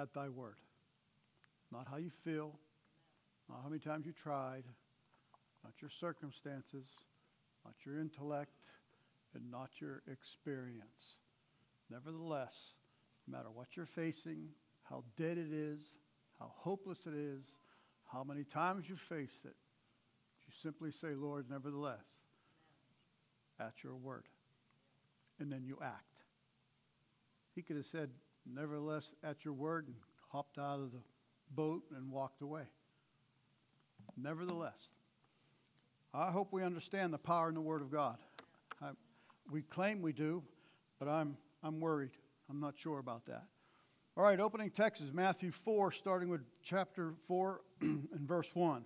at thy word. Not how you feel, not how many times you tried, not your circumstances, not your intellect, and not your experience. Nevertheless, no matter what you're facing, how dead it is, how hopeless it is, how many times you've faced it, you simply say, Lord, nevertheless, at your word. And then you act. He could have said, nevertheless, at your word, and hopped out of the boat and walked away. Nevertheless, I hope we understand the power in the Word of God. I, we claim we do, but I'm, I'm worried. I'm not sure about that. All right, opening text is Matthew 4, starting with chapter 4 and verse 1. It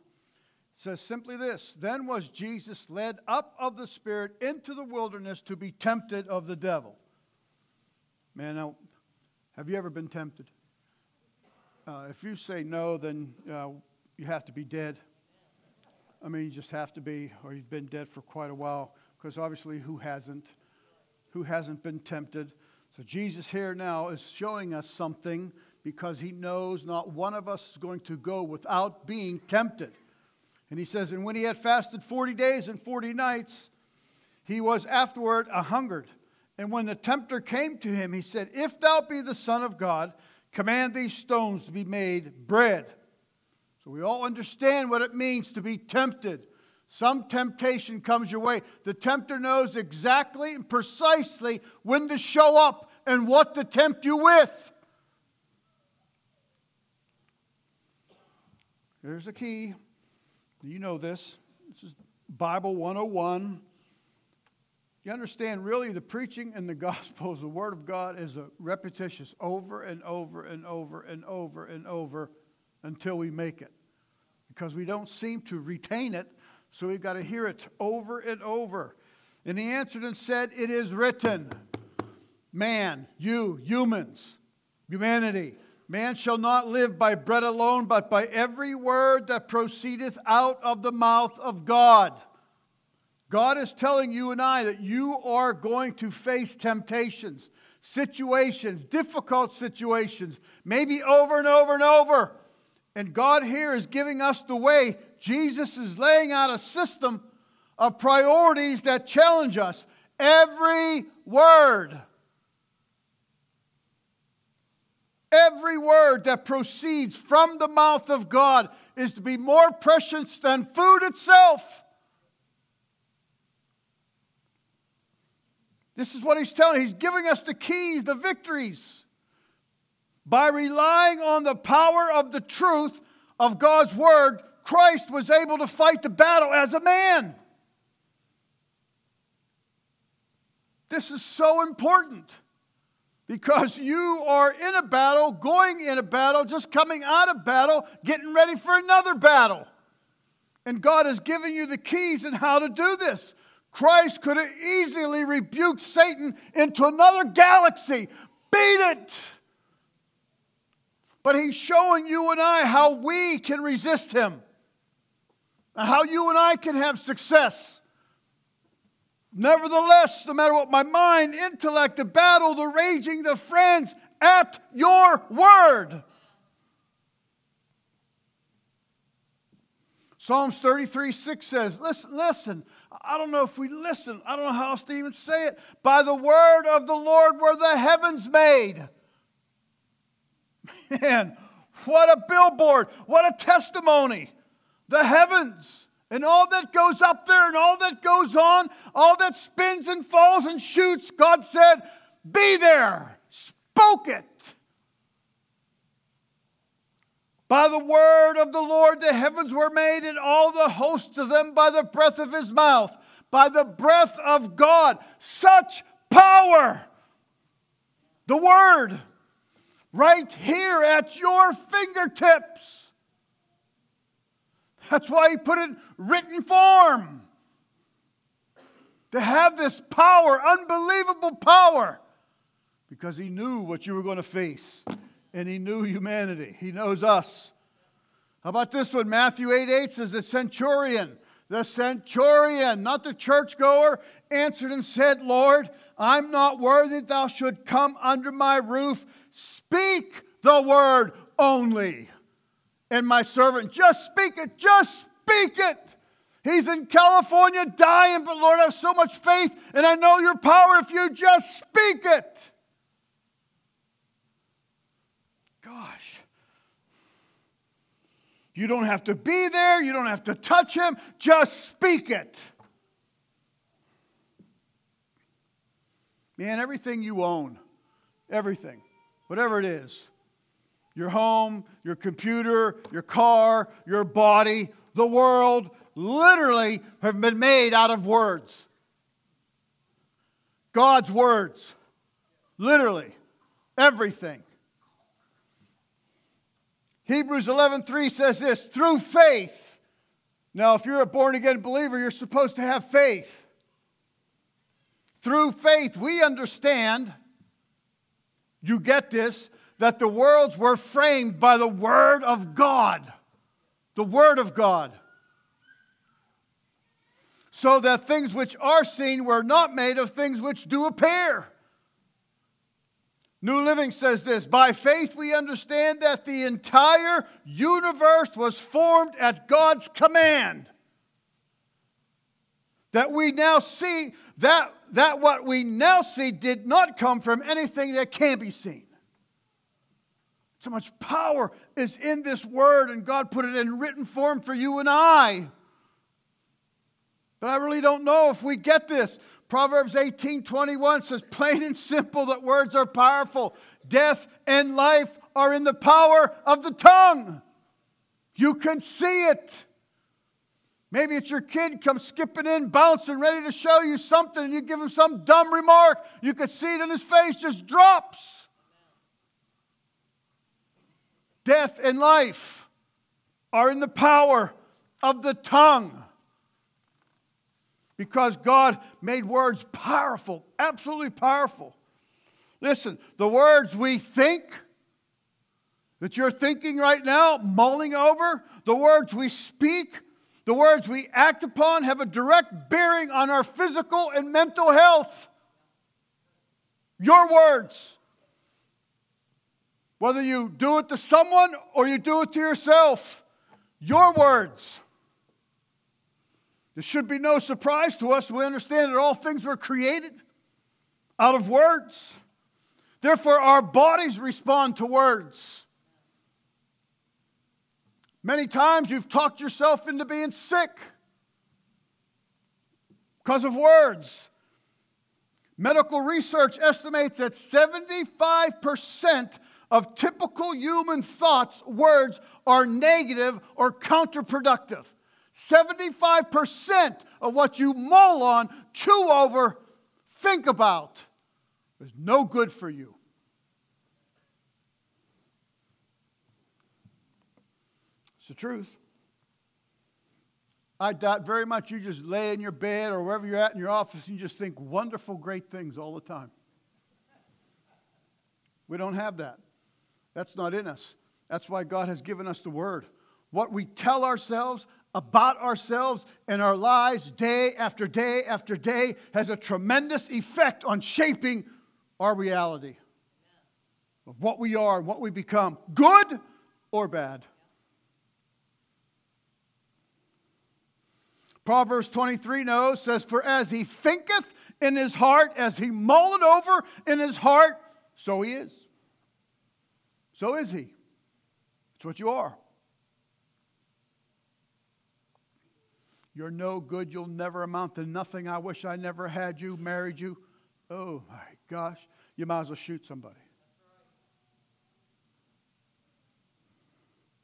says simply this Then was Jesus led up of the Spirit into the wilderness to be tempted of the devil. Man, now, have you ever been tempted? Uh, if you say no, then uh, you have to be dead. I mean, you just have to be, or you've been dead for quite a while, because obviously, who hasn't? Who hasn't been tempted? So, Jesus here now is showing us something because he knows not one of us is going to go without being tempted. And he says, And when he had fasted 40 days and 40 nights, he was afterward a hungered. And when the tempter came to him, he said, If thou be the Son of God, command these stones to be made bread. So we all understand what it means to be tempted. Some temptation comes your way. The tempter knows exactly and precisely when to show up and what to tempt you with. Here's the key. You know this. This is Bible 101. You understand, really, the preaching and the Gospels, the Word of God, is a repetitious over and over and over and over and over until we make it. Because we don't seem to retain it, so we've got to hear it over and over. And he answered and said, It is written, man, you, humans, humanity, man shall not live by bread alone, but by every word that proceedeth out of the mouth of God. God is telling you and I that you are going to face temptations, situations, difficult situations, maybe over and over and over. And God here is giving us the way. Jesus is laying out a system of priorities that challenge us. Every word, every word that proceeds from the mouth of God is to be more precious than food itself. This is what he's telling. He's giving us the keys, the victories. By relying on the power of the truth of God's word, Christ was able to fight the battle as a man. This is so important because you are in a battle, going in a battle, just coming out of battle, getting ready for another battle. And God has given you the keys and how to do this. Christ could have easily rebuked Satan into another galaxy. Beat it! But he's showing you and I how we can resist him and how you and I can have success. Nevertheless, no matter what my mind, intellect, the battle, the raging, the friends, at your word. Psalms 33 6 says, Listen, listen. I don't know if we listen. I don't know how else to even say it. By the word of the Lord were the heavens made. Man, what a billboard. What a testimony. The heavens and all that goes up there and all that goes on, all that spins and falls and shoots, God said, Be there. Spoke it. By the word of the Lord the heavens were made, and all the hosts of them by the breath of his mouth. By the breath of God. Such power. The word right here at your fingertips. That's why he put it in written form. To have this power, unbelievable power, because he knew what you were going to face, and he knew humanity. He knows us. How about this one? Matthew 8 8 says, The centurion, the centurion, not the churchgoer, answered and said, Lord, I'm not worthy that thou should come under my roof. Speak the word only. And my servant, just speak it, just speak it. He's in California dying, but Lord, I have so much faith and I know your power if you just speak it. Gosh. You don't have to be there, you don't have to touch him, just speak it. Man, everything you own, everything, whatever it is your home, your computer, your car, your body, the world literally have been made out of words. God's words. Literally. Everything. Hebrews 11:3 says this, through faith. Now, if you're a born again believer, you're supposed to have faith. Through faith, we understand, you get this, that the worlds were framed by the Word of God. The Word of God. So that things which are seen were not made of things which do appear. New Living says this By faith, we understand that the entire universe was formed at God's command. That we now see, that, that what we now see did not come from anything that can be seen. So much power is in this word, and God put it in written form for you and I. But I really don't know if we get this. Proverbs 18 21 says, plain and simple, that words are powerful. Death and life are in the power of the tongue. You can see it. Maybe it's your kid comes skipping in, bouncing, ready to show you something, and you give him some dumb remark. You can see it in his face, just drops. Death and life are in the power of the tongue. Because God made words powerful, absolutely powerful. Listen, the words we think, that you're thinking right now, mulling over, the words we speak, the words we act upon have a direct bearing on our physical and mental health. Your words. Whether you do it to someone or you do it to yourself, your words. This should be no surprise to us. We understand that all things were created out of words. Therefore, our bodies respond to words. Many times you've talked yourself into being sick because of words. Medical research estimates that 75% of typical human thoughts, words, are negative or counterproductive. 75% of what you mull on, chew over, think about is no good for you. It's the truth. I doubt very much you just lay in your bed or wherever you're at in your office and you just think wonderful, great things all the time. We don't have that. That's not in us. That's why God has given us the word. What we tell ourselves about ourselves and our lives day after day after day has a tremendous effect on shaping our reality of what we are and what we become, good or bad. Proverbs 23 knows, says, For as he thinketh in his heart, as he mull it over in his heart, so he is. So is he. It's what you are. You're no good. You'll never amount to nothing. I wish I never had you, married you. Oh my gosh. You might as well shoot somebody.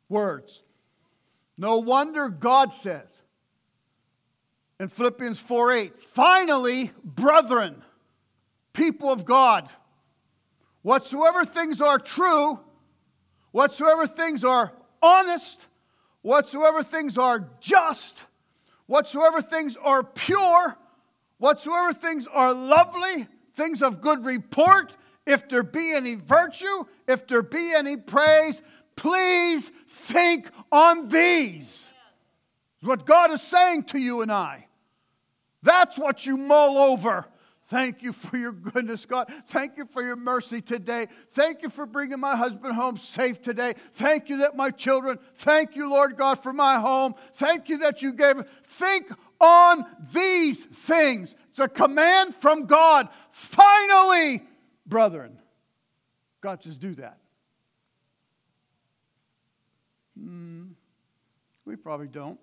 Words. No wonder God says in Philippians 4 8, finally, brethren, people of God, whatsoever things are true, whatsoever things are honest, whatsoever things are just, whatsoever things are pure, whatsoever things are lovely, things of good report, if there be any virtue, if there be any praise, please think on these. What God is saying to you and I. That's what you mull over. Thank you for your goodness, God. Thank you for your mercy today. Thank you for bringing my husband home safe today. Thank you that my children, thank you, Lord God, for my home. Thank you that you gave. Think on these things. It's a command from God. Finally, brethren. God says, do that. Hmm, we probably don't.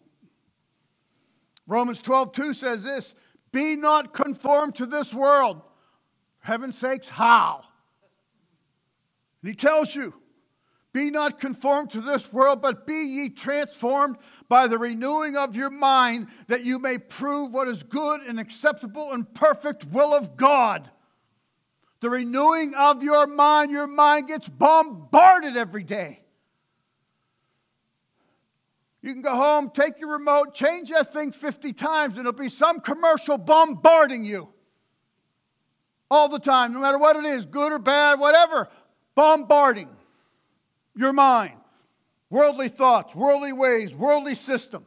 Romans 12, 2 says this Be not conformed to this world. For heaven's sakes, how? And he tells you, Be not conformed to this world, but be ye transformed by the renewing of your mind, that you may prove what is good and acceptable and perfect will of God. The renewing of your mind, your mind gets bombarded every day. You can go home, take your remote, change that thing 50 times, and it'll be some commercial bombarding you all the time, no matter what it is, good or bad, whatever, bombarding your mind. Worldly thoughts, worldly ways, worldly system.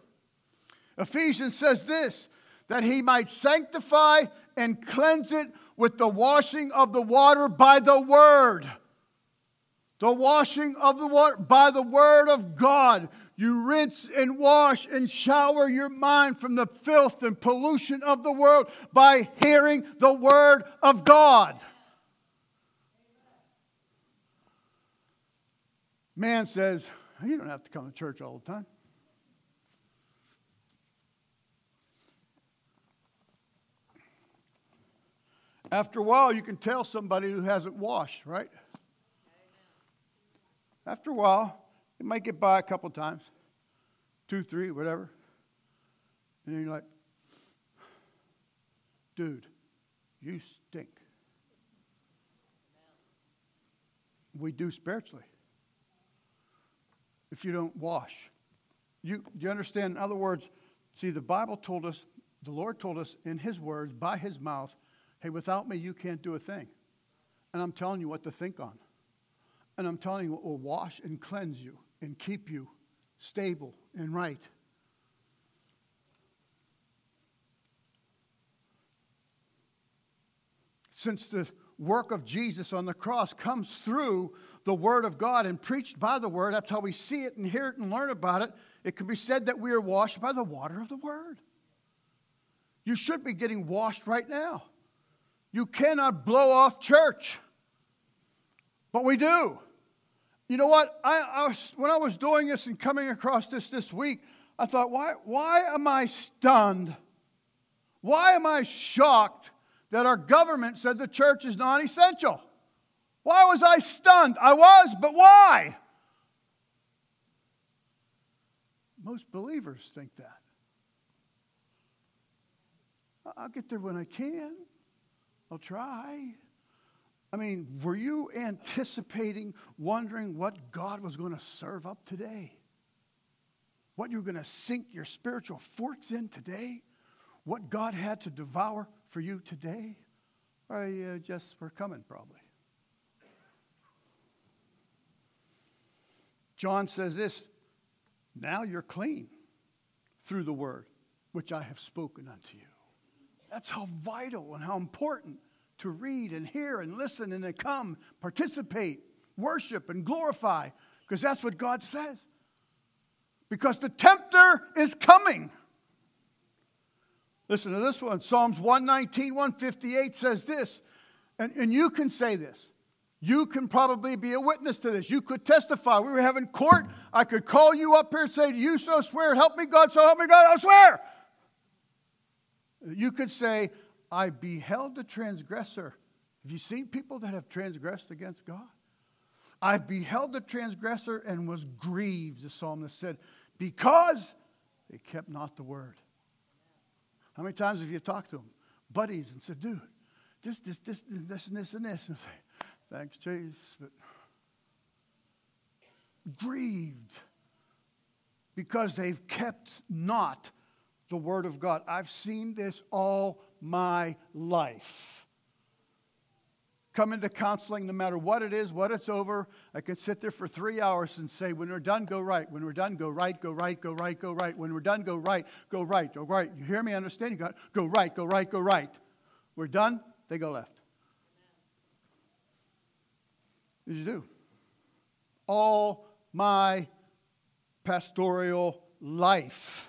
Ephesians says this that he might sanctify and cleanse it with the washing of the water by the word. The washing of the water by the word of God. You rinse and wash and shower your mind from the filth and pollution of the world by hearing the Word of God. Man says, You don't have to come to church all the time. After a while, you can tell somebody who hasn't washed, right? After a while, it might get by a couple times, two, three, whatever. And then you're like, dude, you stink. We do spiritually. If you don't wash, you, you understand? In other words, see, the Bible told us, the Lord told us in His words, by His mouth, hey, without me, you can't do a thing. And I'm telling you what to think on. And I'm telling you what will wash and cleanse you and keep you stable and right. Since the work of Jesus on the cross comes through the Word of God and preached by the Word, that's how we see it and hear it and learn about it. It can be said that we are washed by the water of the Word. You should be getting washed right now. You cannot blow off church, but we do. You know what? I, I was, when I was doing this and coming across this this week, I thought, why, why am I stunned? Why am I shocked that our government said the church is non essential? Why was I stunned? I was, but why? Most believers think that. I'll get there when I can. I'll try. I mean, were you anticipating, wondering what God was going to serve up today? What you're going to sink your spiritual forks in today? What God had to devour for you today? Or you uh, just were coming, probably. John says this now you're clean through the word which I have spoken unto you. That's how vital and how important to read and hear and listen and to come, participate, worship, and glorify, because that's what God says. Because the tempter is coming. Listen to this one Psalms 119, 158 says this, and, and you can say this. You can probably be a witness to this. You could testify. We were having court. I could call you up here and say, You so swear, help me God, so help me God, I swear. You could say, I beheld the transgressor. Have you seen people that have transgressed against God? I beheld the transgressor and was grieved, the psalmist said, because they kept not the word. How many times have you talked to them, buddies, and said, dude, this, this, this, this, and this, and this? And say, thanks, Chase, but grieved because they've kept not the word of God. I've seen this all my life. Come into counseling, no matter what it is, what it's over. I could sit there for three hours and say, when we're done, go right. When we're done, go right, go right, go right, go right. When we're done, go right, go right, go right. You hear me? Understand? You got go right, go right, go right. We're done. they go left. Did You do. All my pastoral life.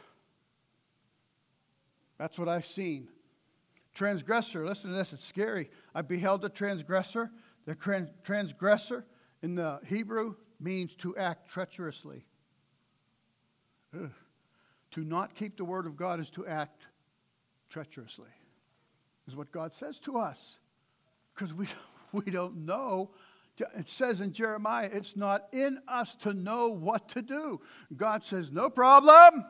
That's what I've seen. Transgressor, listen to this, it's scary. I beheld a transgressor. The transgressor in the Hebrew means to act treacherously. Ugh. To not keep the word of God is to act treacherously, is what God says to us. Because we, we don't know. It says in Jeremiah, it's not in us to know what to do. God says, no problem.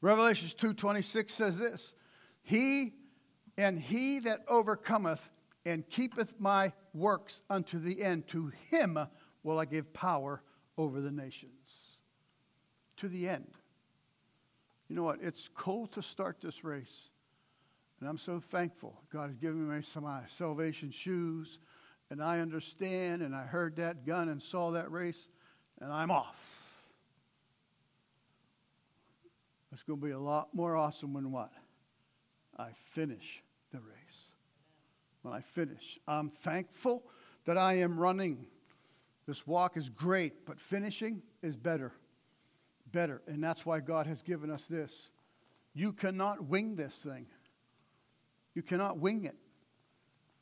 Revelations 2:26 says this, "He and he that overcometh and keepeth my works unto the end, to him will I give power over the nations." To the end. You know what? It's cold to start this race. And I'm so thankful. God has given me some my salvation shoes. And I understand, and I heard that gun and saw that race, and I'm off. It's going to be a lot more awesome when what? I finish the race. When I finish, I'm thankful that I am running. This walk is great, but finishing is better. Better. And that's why God has given us this. You cannot wing this thing. You cannot wing it.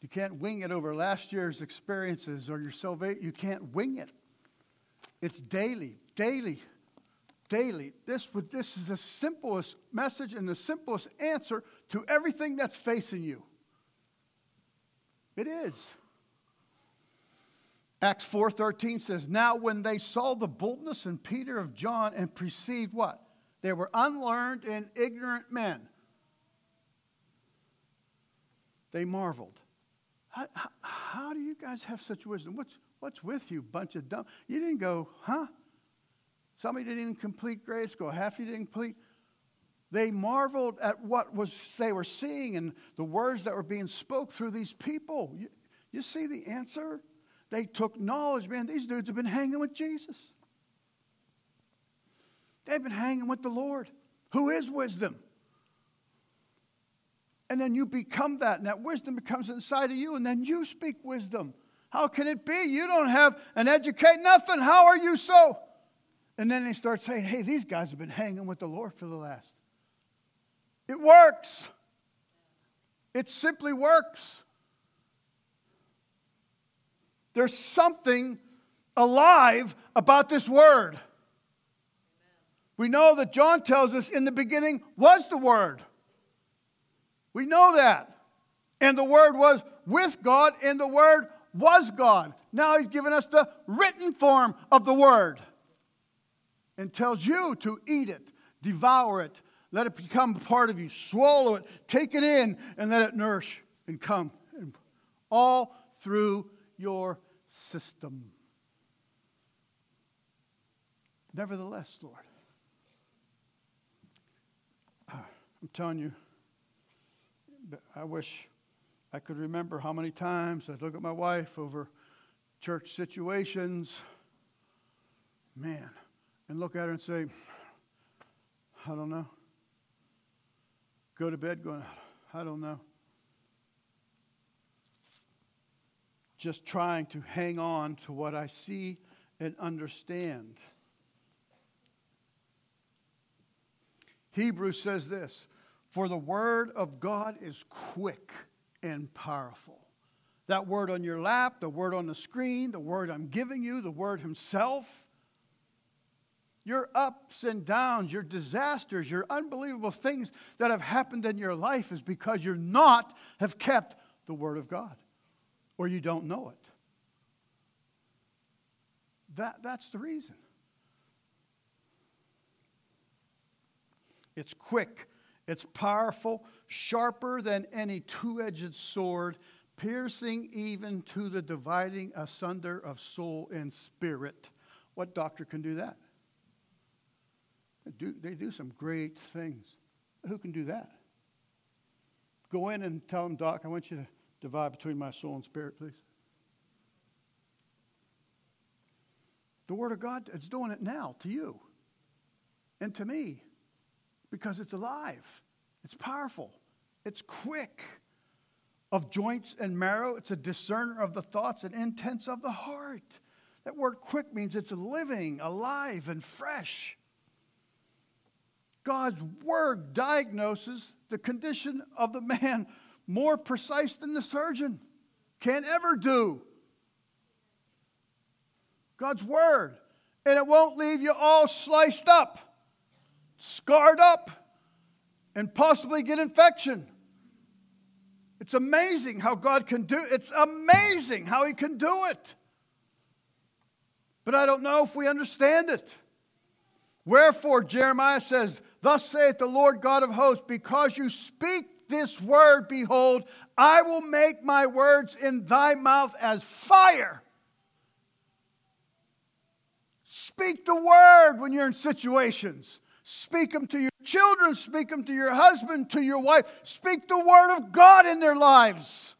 You can't wing it over last year's experiences or your salvation. You can't wing it. It's daily, daily daily. This, would, this is the simplest message and the simplest answer to everything that's facing you. It is. Acts 4:13 says, "Now when they saw the boldness in Peter of John and perceived what? They were unlearned and ignorant men. They marveled. How, how, how do you guys have such wisdom? What's, what's with you, bunch of dumb? You didn't go, huh? Somebody didn't even complete grade school. Half you didn't complete. They marveled at what was they were seeing and the words that were being spoke through these people. You, you see the answer? They took knowledge, man. These dudes have been hanging with Jesus. They've been hanging with the Lord, who is wisdom. And then you become that, and that wisdom becomes inside of you, and then you speak wisdom. How can it be? You don't have an educate nothing. How are you so? And then they start saying, hey, these guys have been hanging with the Lord for the last. It works. It simply works. There's something alive about this word. We know that John tells us in the beginning was the Word. We know that. And the Word was with God, and the Word was God. Now He's given us the written form of the Word and tells you to eat it, devour it, let it become part of you, swallow it, take it in, and let it nourish and come all through your system. Nevertheless, Lord, uh, I'm telling you, I wish I could remember how many times I'd look at my wife over church situations. Man, and look at her and say, I don't know. Go to bed going, I don't know. Just trying to hang on to what I see and understand. Hebrews says this For the word of God is quick and powerful. That word on your lap, the word on the screen, the word I'm giving you, the word Himself your ups and downs, your disasters, your unbelievable things that have happened in your life is because you're not have kept the Word of God or you don't know it. That, that's the reason. It's quick, it's powerful, sharper than any two edged sword, piercing even to the dividing asunder of soul and spirit. What doctor can do that? Do, they do some great things. Who can do that? Go in and tell them, Doc, I want you to divide between my soul and spirit, please? The Word of God is doing it now to you and to me because it's alive, it's powerful, it's quick. Of joints and marrow, it's a discerner of the thoughts and intents of the heart. That word quick means it's living, alive, and fresh. God's word diagnoses the condition of the man more precise than the surgeon can ever do. God's word. And it won't leave you all sliced up, scarred up, and possibly get infection. It's amazing how God can do it's amazing how he can do it. But I don't know if we understand it. Wherefore Jeremiah says, Thus saith the Lord God of hosts, because you speak this word, behold, I will make my words in thy mouth as fire Speak the word when you're in situations. Speak them to your children, speak them to your husband, to your wife. Speak the word of God in their lives.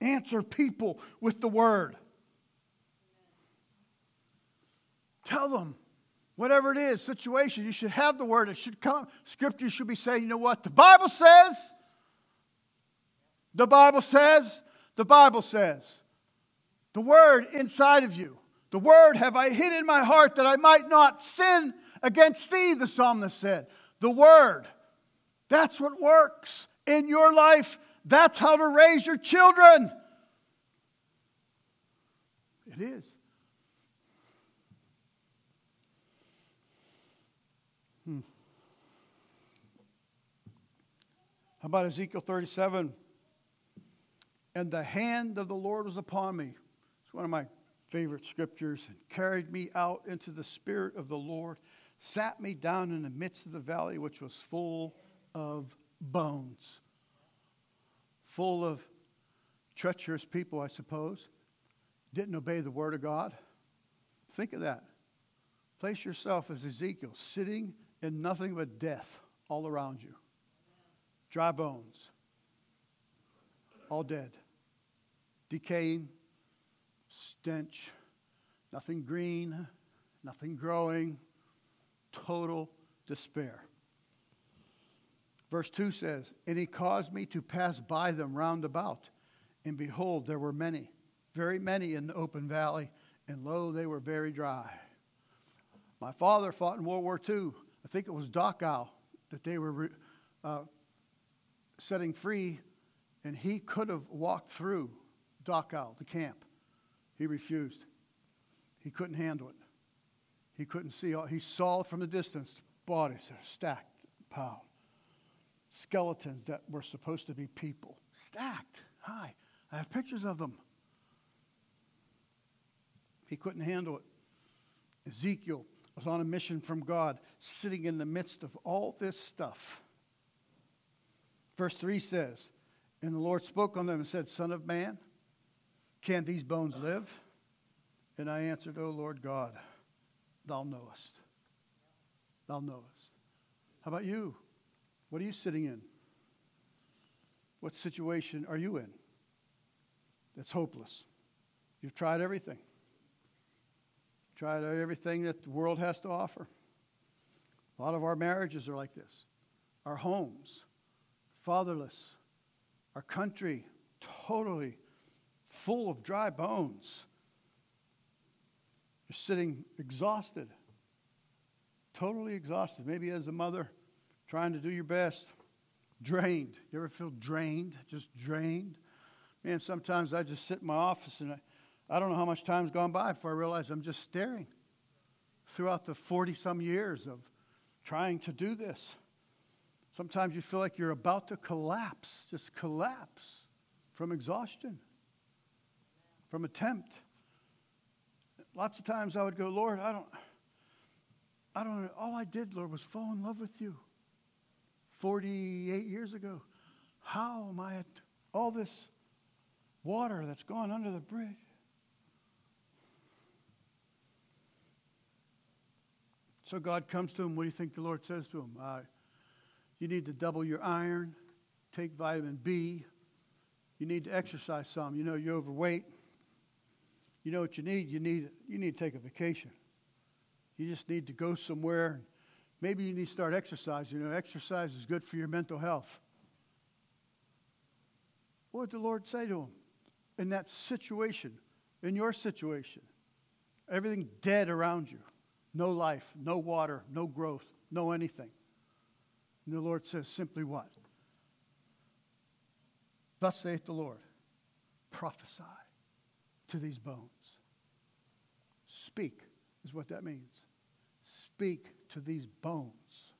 Answer people with the word. Tell them whatever it is, situation, you should have the word. It should come. Scripture should be saying, you know what? The Bible says. The Bible says. The Bible says, the word inside of you, the word have I hid in my heart that I might not sin against thee, the psalmist said. The word, that's what works in your life. That's how to raise your children. It is. Hmm. How about Ezekiel 37? and the hand of the Lord was upon me. It's one of my favorite scriptures. And carried me out into the spirit of the Lord, sat me down in the midst of the valley, which was full of bones, full of treacherous people, I suppose. Didn't obey the word of God. Think of that. Place yourself as Ezekiel, sitting in nothing but death all around you. Dry bones, all dead decaying, stench, nothing green, nothing growing, total despair. Verse 2 says, And he caused me to pass by them round about. And behold, there were many, very many in the open valley, and lo, they were very dry. My father fought in World War II. I think it was Dachau that they were uh, setting free, and he could have walked through Dachau, the camp. He refused. He couldn't handle it. He couldn't see. All, he saw from the distance bodies are stacked, piled. Skeletons that were supposed to be people. Stacked high. I have pictures of them. He couldn't handle it. Ezekiel was on a mission from God, sitting in the midst of all this stuff. Verse 3 says, And the Lord spoke on them and said, Son of man, can these bones live? And I answered, O Lord God, thou knowest. Thou knowest. How about you? What are you sitting in? What situation are you in that's hopeless? You've tried everything. Tried everything that the world has to offer. A lot of our marriages are like this. Our homes, fatherless. Our country, totally full of dry bones. You're sitting exhausted, totally exhausted. Maybe as a mother, trying to do your best, drained. You ever feel drained? Just drained? Man, sometimes I just sit in my office and I, I don't know how much time's gone by before I realize I'm just staring throughout the 40 some years of trying to do this. Sometimes you feel like you're about to collapse, just collapse from exhaustion from attempt. Lots of times I would go, Lord, I don't, I don't. All I did, Lord, was fall in love with you 48 years ago. How am I at all this water that's gone under the bridge? So God comes to him. What do you think the Lord says to him? Uh, you need to double your iron, take vitamin B. You need to exercise some. You know you're overweight. You know what you need? You need you need to take a vacation. You just need to go somewhere. Maybe you need to start exercising. You know, exercise is good for your mental health. What did the Lord say to him in that situation, in your situation? Everything dead around you. No life, no water, no growth, no anything. And the Lord says simply what? Thus saith the Lord prophesy to these bones. Speak is what that means. Speak to these bones.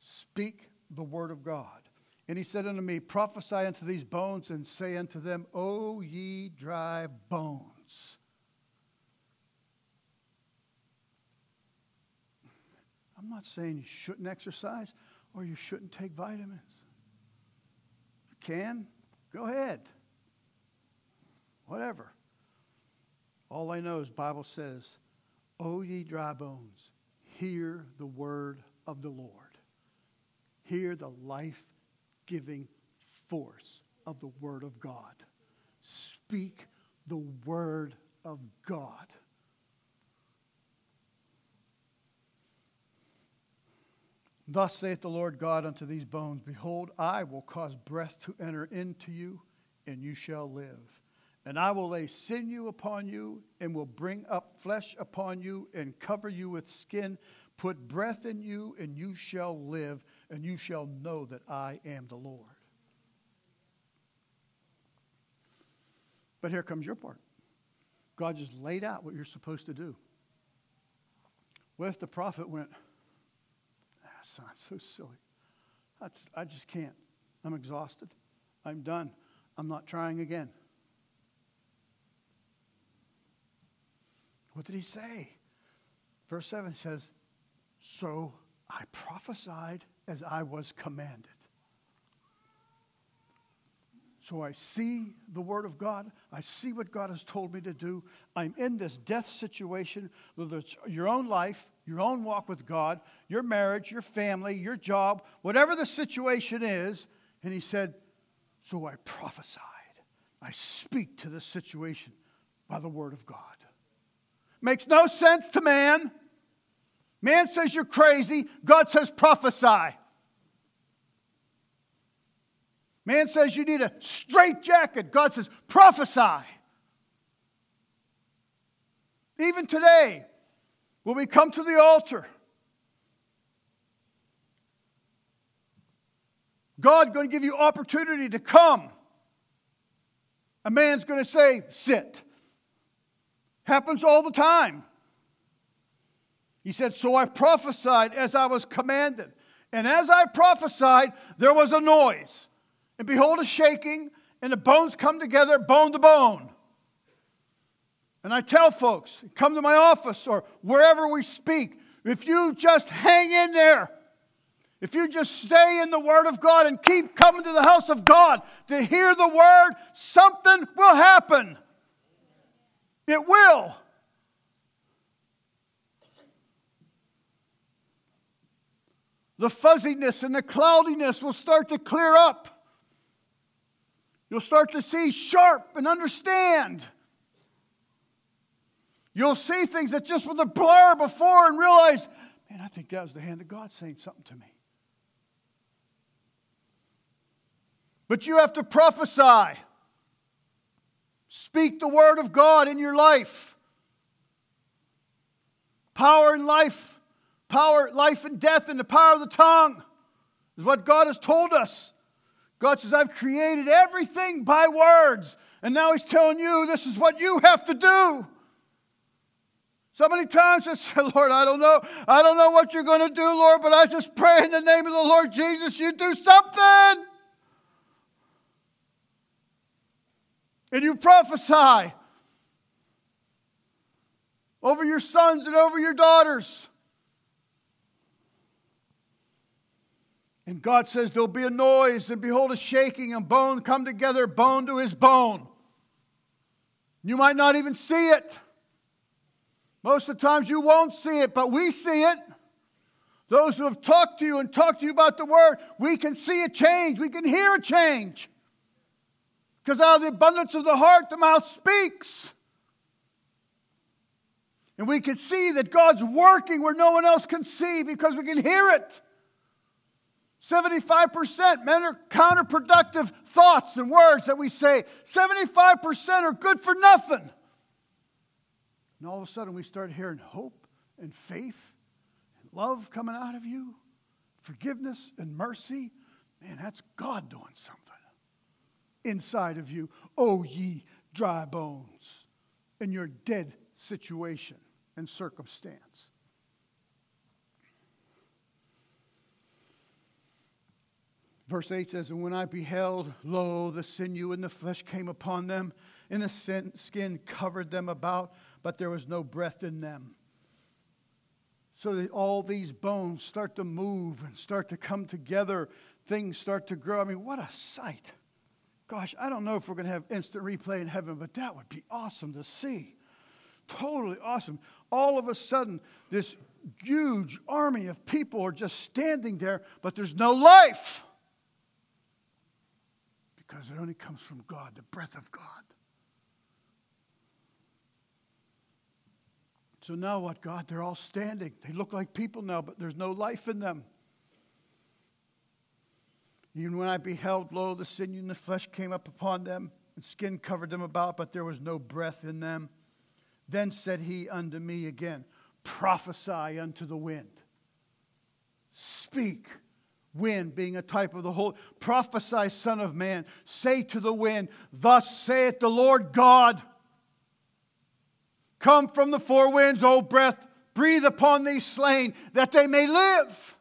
Speak the word of God. And he said unto me, Prophesy unto these bones and say unto them, O ye dry bones. I'm not saying you shouldn't exercise or you shouldn't take vitamins. You can, go ahead. Whatever. All I know is Bible says, O ye dry bones, hear the word of the Lord. Hear the life giving force of the word of God. Speak the word of God. Thus saith the Lord God unto these bones Behold, I will cause breath to enter into you, and you shall live. And I will lay sinew upon you, and will bring up flesh upon you, and cover you with skin, put breath in you, and you shall live, and you shall know that I am the Lord. But here comes your part. God just laid out what you're supposed to do. What if the prophet went, sounds so silly. That's, I just can't. I'm exhausted. I'm done. I'm not trying again. What did he say? Verse 7 says, So I prophesied as I was commanded. So I see the Word of God. I see what God has told me to do. I'm in this death situation, whether it's your own life, your own walk with God, your marriage, your family, your job, whatever the situation is. And he said, So I prophesied. I speak to the situation by the Word of God. Makes no sense to man. Man says you're crazy. God says prophesy. Man says you need a straight jacket. God says prophesy. Even today, when we come to the altar, God going to give you opportunity to come. A man's going to say, sit. Happens all the time. He said, So I prophesied as I was commanded. And as I prophesied, there was a noise. And behold, a shaking, and the bones come together, bone to bone. And I tell folks, come to my office or wherever we speak, if you just hang in there, if you just stay in the Word of God and keep coming to the house of God to hear the Word, something will happen. It will. The fuzziness and the cloudiness will start to clear up. You'll start to see sharp and understand. You'll see things that just were a blur before and realize, man, I think that was the hand of God saying something to me. But you have to prophesy. Speak the word of God in your life. Power and life, power, life and death, and the power of the tongue is what God has told us. God says, I've created everything by words. And now He's telling you this is what you have to do. So many times I said, Lord, I don't know. I don't know what you're going to do, Lord, but I just pray in the name of the Lord Jesus, you do something. And you prophesy over your sons and over your daughters. And God says, There'll be a noise, and behold, a shaking, and bone come together, bone to his bone. You might not even see it. Most of the times you won't see it, but we see it. Those who have talked to you and talked to you about the word, we can see a change. We can hear a change. Because out of the abundance of the heart, the mouth speaks. And we can see that God's working where no one else can see because we can hear it. 75% men are counterproductive thoughts and words that we say. 75% are good for nothing. And all of a sudden we start hearing hope and faith and love coming out of you, forgiveness and mercy. Man, that's God doing something inside of you. Oh, ye dry bones, in your dead situation and circumstance. Verse 8 says, And when I beheld, lo, the sinew and the flesh came upon them, and the skin covered them about, but there was no breath in them. So that all these bones start to move and start to come together. Things start to grow. I mean, what a sight. Gosh, I don't know if we're going to have instant replay in heaven, but that would be awesome to see. Totally awesome. All of a sudden, this huge army of people are just standing there, but there's no life because it only comes from God, the breath of God. So now what, God? They're all standing. They look like people now, but there's no life in them. Even when I beheld, lo, the sinew and the flesh came up upon them, and skin covered them about, but there was no breath in them. Then said he unto me again, Prophesy unto the wind. Speak wind being a type of the whole. Prophesy, Son of Man. Say to the wind, Thus saith the Lord God. Come from the four winds, O breath, breathe upon these slain, that they may live.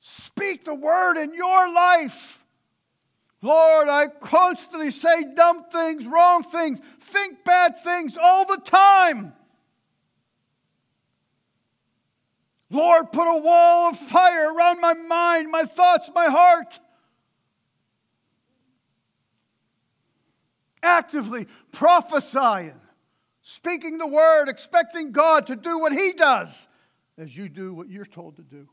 Speak the word in your life. Lord, I constantly say dumb things, wrong things, think bad things all the time. Lord, put a wall of fire around my mind, my thoughts, my heart. Actively prophesying, speaking the word, expecting God to do what He does as you do what you're told to do.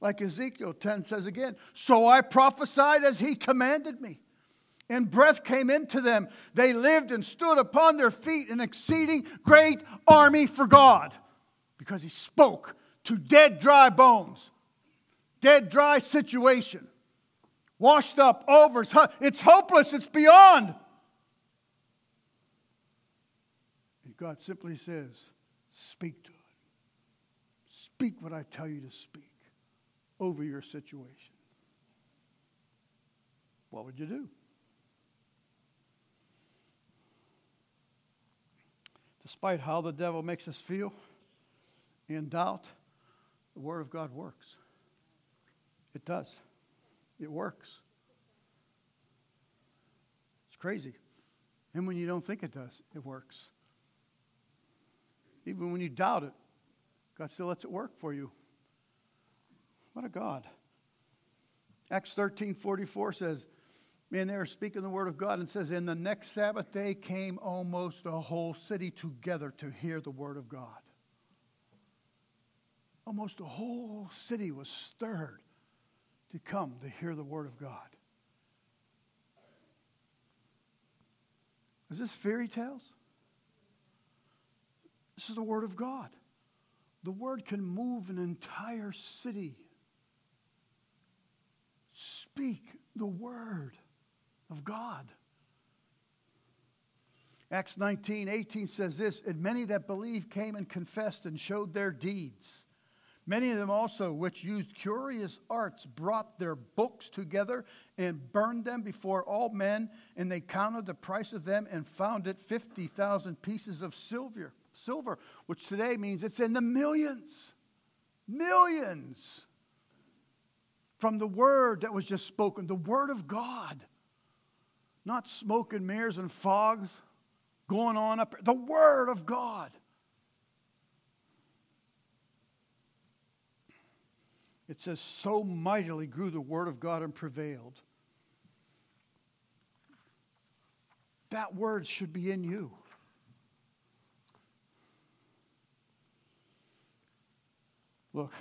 Like Ezekiel 10 says again, so I prophesied as He commanded me. And breath came into them. They lived and stood upon their feet, an exceeding great army for God, because He spoke to dead, dry bones, dead, dry situation, washed up, over. It's hopeless, it's beyond. And God simply says, Speak to it. Speak what I tell you to speak over your situation. What would you do? Despite how the devil makes us feel in doubt, the Word of God works. It does. It works. It's crazy. And when you don't think it does, it works. Even when you doubt it, God still lets it work for you. What a God. Acts 13 44 says, Man, they were speaking the word of God and says, In the next Sabbath day came almost a whole city together to hear the word of God almost the whole city was stirred to come to hear the word of God. Is this fairy tales? This is the word of God. The word can move an entire city. Speak the word of God. Acts 19, 18 says this, and many that believed came and confessed and showed their deeds. Many of them also, which used curious arts, brought their books together and burned them before all men, and they counted the price of them and found it 50,000 pieces of silver, silver, which today means it's in the millions. Millions. From the word that was just spoken, the word of God. Not smoke and mirrors and fogs going on up. The word of God. It says, So mightily grew the word of God and prevailed. That word should be in you. Look,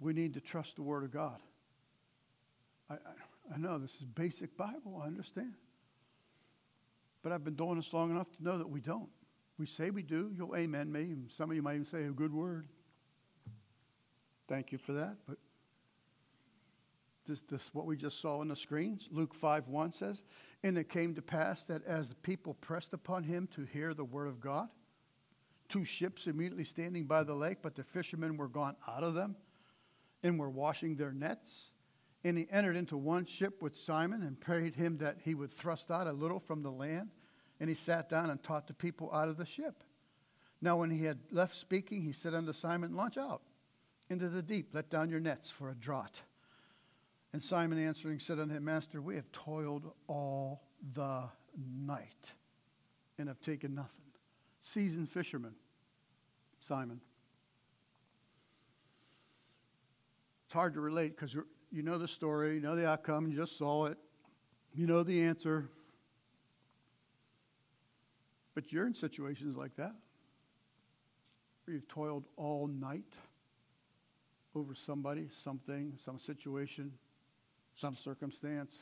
we need to trust the Word of God. I, I, I know this is basic Bible, I understand. But I've been doing this long enough to know that we don't. We say we do. You'll amen me. And Some of you might even say a good word. Thank you for that. But this, this what we just saw on the screens. Luke 5 1 says, And it came to pass that as the people pressed upon him to hear the word of God, two ships immediately standing by the lake, but the fishermen were gone out of them and were washing their nets. And he entered into one ship with Simon and prayed him that he would thrust out a little from the land. And he sat down and taught the people out of the ship. Now, when he had left speaking, he said unto Simon, Launch out into the deep, let down your nets for a draught. And Simon answering said unto him, Master, we have toiled all the night and have taken nothing. Seasoned fisherman, Simon. It's hard to relate because you know the story, you know the outcome, you just saw it, you know the answer. But you're in situations like that where you've toiled all night over somebody, something, some situation, some circumstance,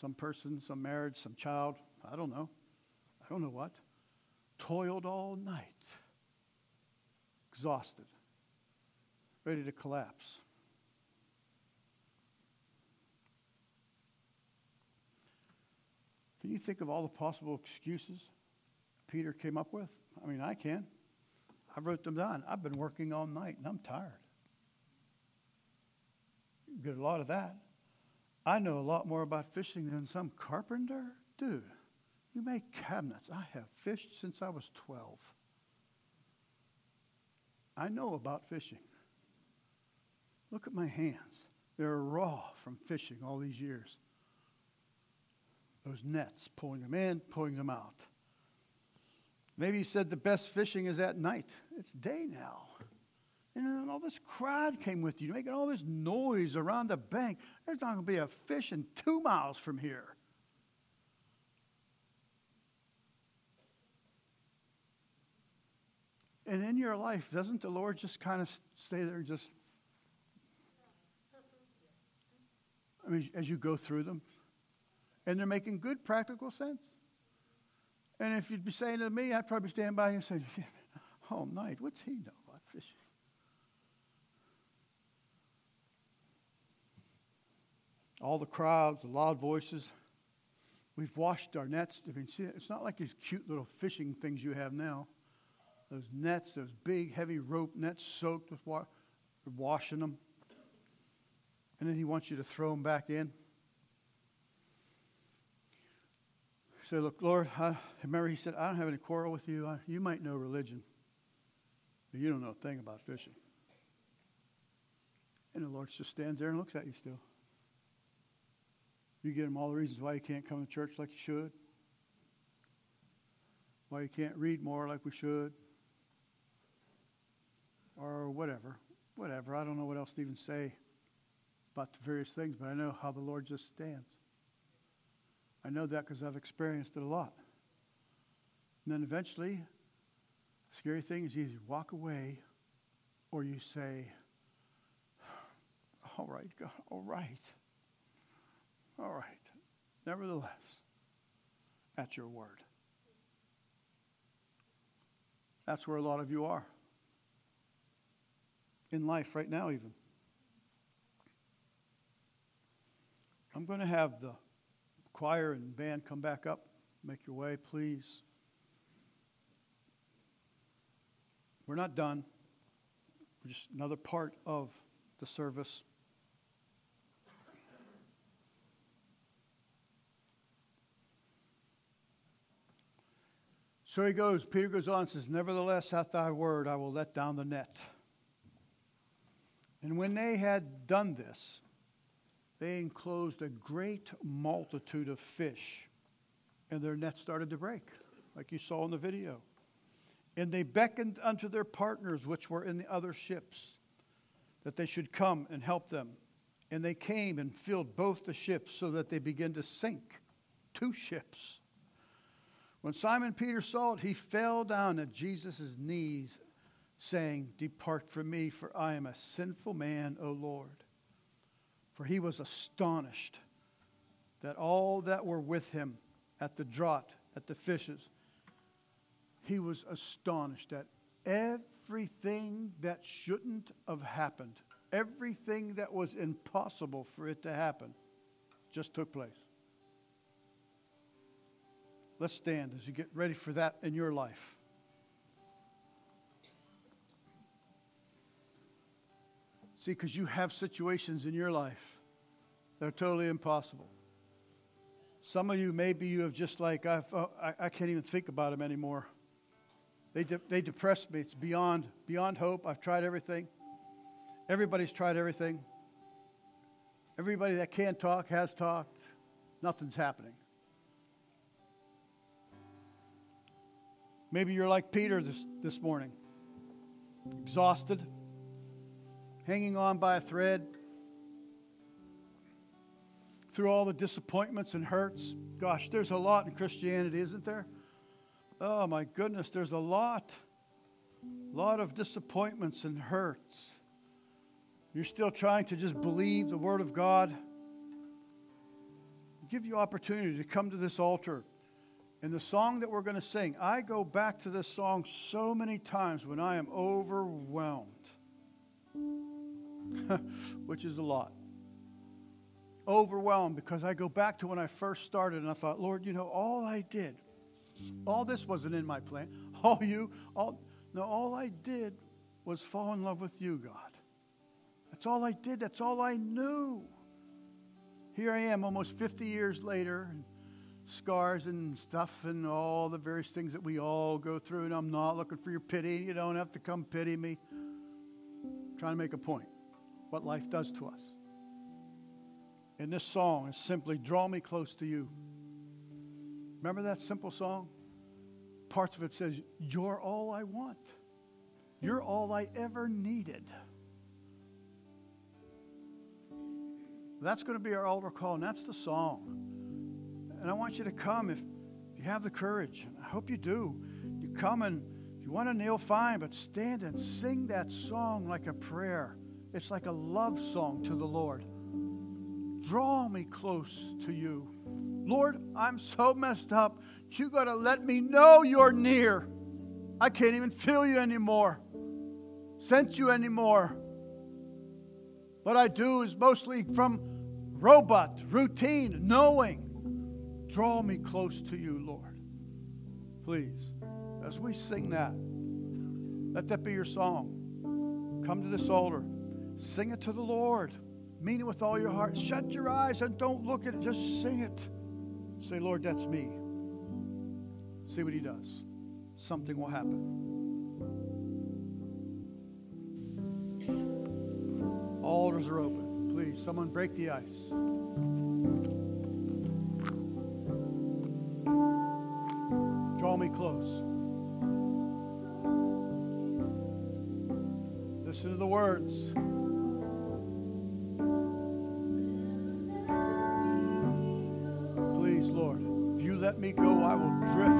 some person, some marriage, some child. I don't know. I don't know what. Toiled all night, exhausted, ready to collapse. Can you think of all the possible excuses Peter came up with? I mean, I can. I wrote them down. I've been working all night and I'm tired. You get a lot of that. I know a lot more about fishing than some carpenter. Dude, you make cabinets. I have fished since I was 12. I know about fishing. Look at my hands. They're raw from fishing all these years. Those nets, pulling them in, pulling them out. Maybe you said the best fishing is at night. It's day now. And all this crowd came with you, making all this noise around the bank. There's not going to be a fish in two miles from here. And in your life, doesn't the Lord just kind of stay there and just. I mean, as you go through them, and they're making good practical sense. And if you'd be saying to me, I'd probably stand by you and say, all night, what's he know about fishing? all the crowds, the loud voices. We've washed our nets. I mean, see, it's not like these cute little fishing things you have now. Those nets, those big, heavy rope nets soaked with water, washing them. And then he wants you to throw them back in. Say, look, Lord, I, remember he said, I don't have any quarrel with you. I, you might know religion, but you don't know a thing about fishing. And the Lord just stands there and looks at you still. You give him all the reasons why you can't come to church like you should, why you can't read more like we should, or whatever. Whatever. I don't know what else to even say about the various things, but I know how the Lord just stands. I know that because I've experienced it a lot. And then eventually, scary thing is either walk away or you say, All right, God, all right. All right. Nevertheless, at your word. That's where a lot of you are. In life right now, even. I'm going to have the choir and band come back up. Make your way, please. We're not done. We're just another part of the service. So he goes, Peter goes on and says, Nevertheless, at thy word I will let down the net. And when they had done this, they enclosed a great multitude of fish, and their net started to break, like you saw in the video. And they beckoned unto their partners, which were in the other ships, that they should come and help them. And they came and filled both the ships so that they began to sink. Two ships. When Simon Peter saw it, he fell down at Jesus' knees saying, Depart from me, for I am a sinful man, O Lord. For he was astonished that all that were with him at the draught, at the fishes, he was astonished at everything that shouldn't have happened, everything that was impossible for it to happen, just took place. Let's stand as you get ready for that in your life. See, because you have situations in your life that are totally impossible. Some of you, maybe you have just like, I've, uh, I, I can't even think about them anymore. They, de- they depress me. It's beyond, beyond hope. I've tried everything. Everybody's tried everything. Everybody that can talk has talked. Nothing's happening. Maybe you're like Peter this, this morning, exhausted hanging on by a thread through all the disappointments and hurts. Gosh, there's a lot in Christianity, isn't there? Oh my goodness, there's a lot. A lot of disappointments and hurts. You're still trying to just believe the Word of God. I'll give you opportunity to come to this altar. And the song that we're going to sing, I go back to this song so many times when I am overwhelmed. which is a lot. Overwhelmed because I go back to when I first started and I thought, Lord, you know, all I did, all this wasn't in my plan. All you, all, no, all I did was fall in love with you, God. That's all I did. That's all I knew. Here I am almost 50 years later, and scars and stuff and all the various things that we all go through, and I'm not looking for your pity. You don't have to come pity me. I'm trying to make a point what life does to us. And this song is simply Draw Me Close to You. Remember that simple song? Parts of it says, You're all I want. You're all I ever needed. That's going to be our altar call, and that's the song. And I want you to come if you have the courage. I hope you do. You come and you want to kneel, fine, but stand and sing that song like a prayer. It's like a love song to the Lord. Draw me close to you. Lord, I'm so messed up. You got to let me know you're near. I can't even feel you anymore, sense you anymore. What I do is mostly from robot, routine, knowing. Draw me close to you, Lord. Please, as we sing that, let that be your song. Come to this altar. Sing it to the Lord. Mean it with all your heart. Shut your eyes and don't look at it. Just sing it. Say, Lord, that's me. See what he does. Something will happen. Altars are open. Please, someone break the ice. Draw me close. Listen to the words. Let me go, I will drift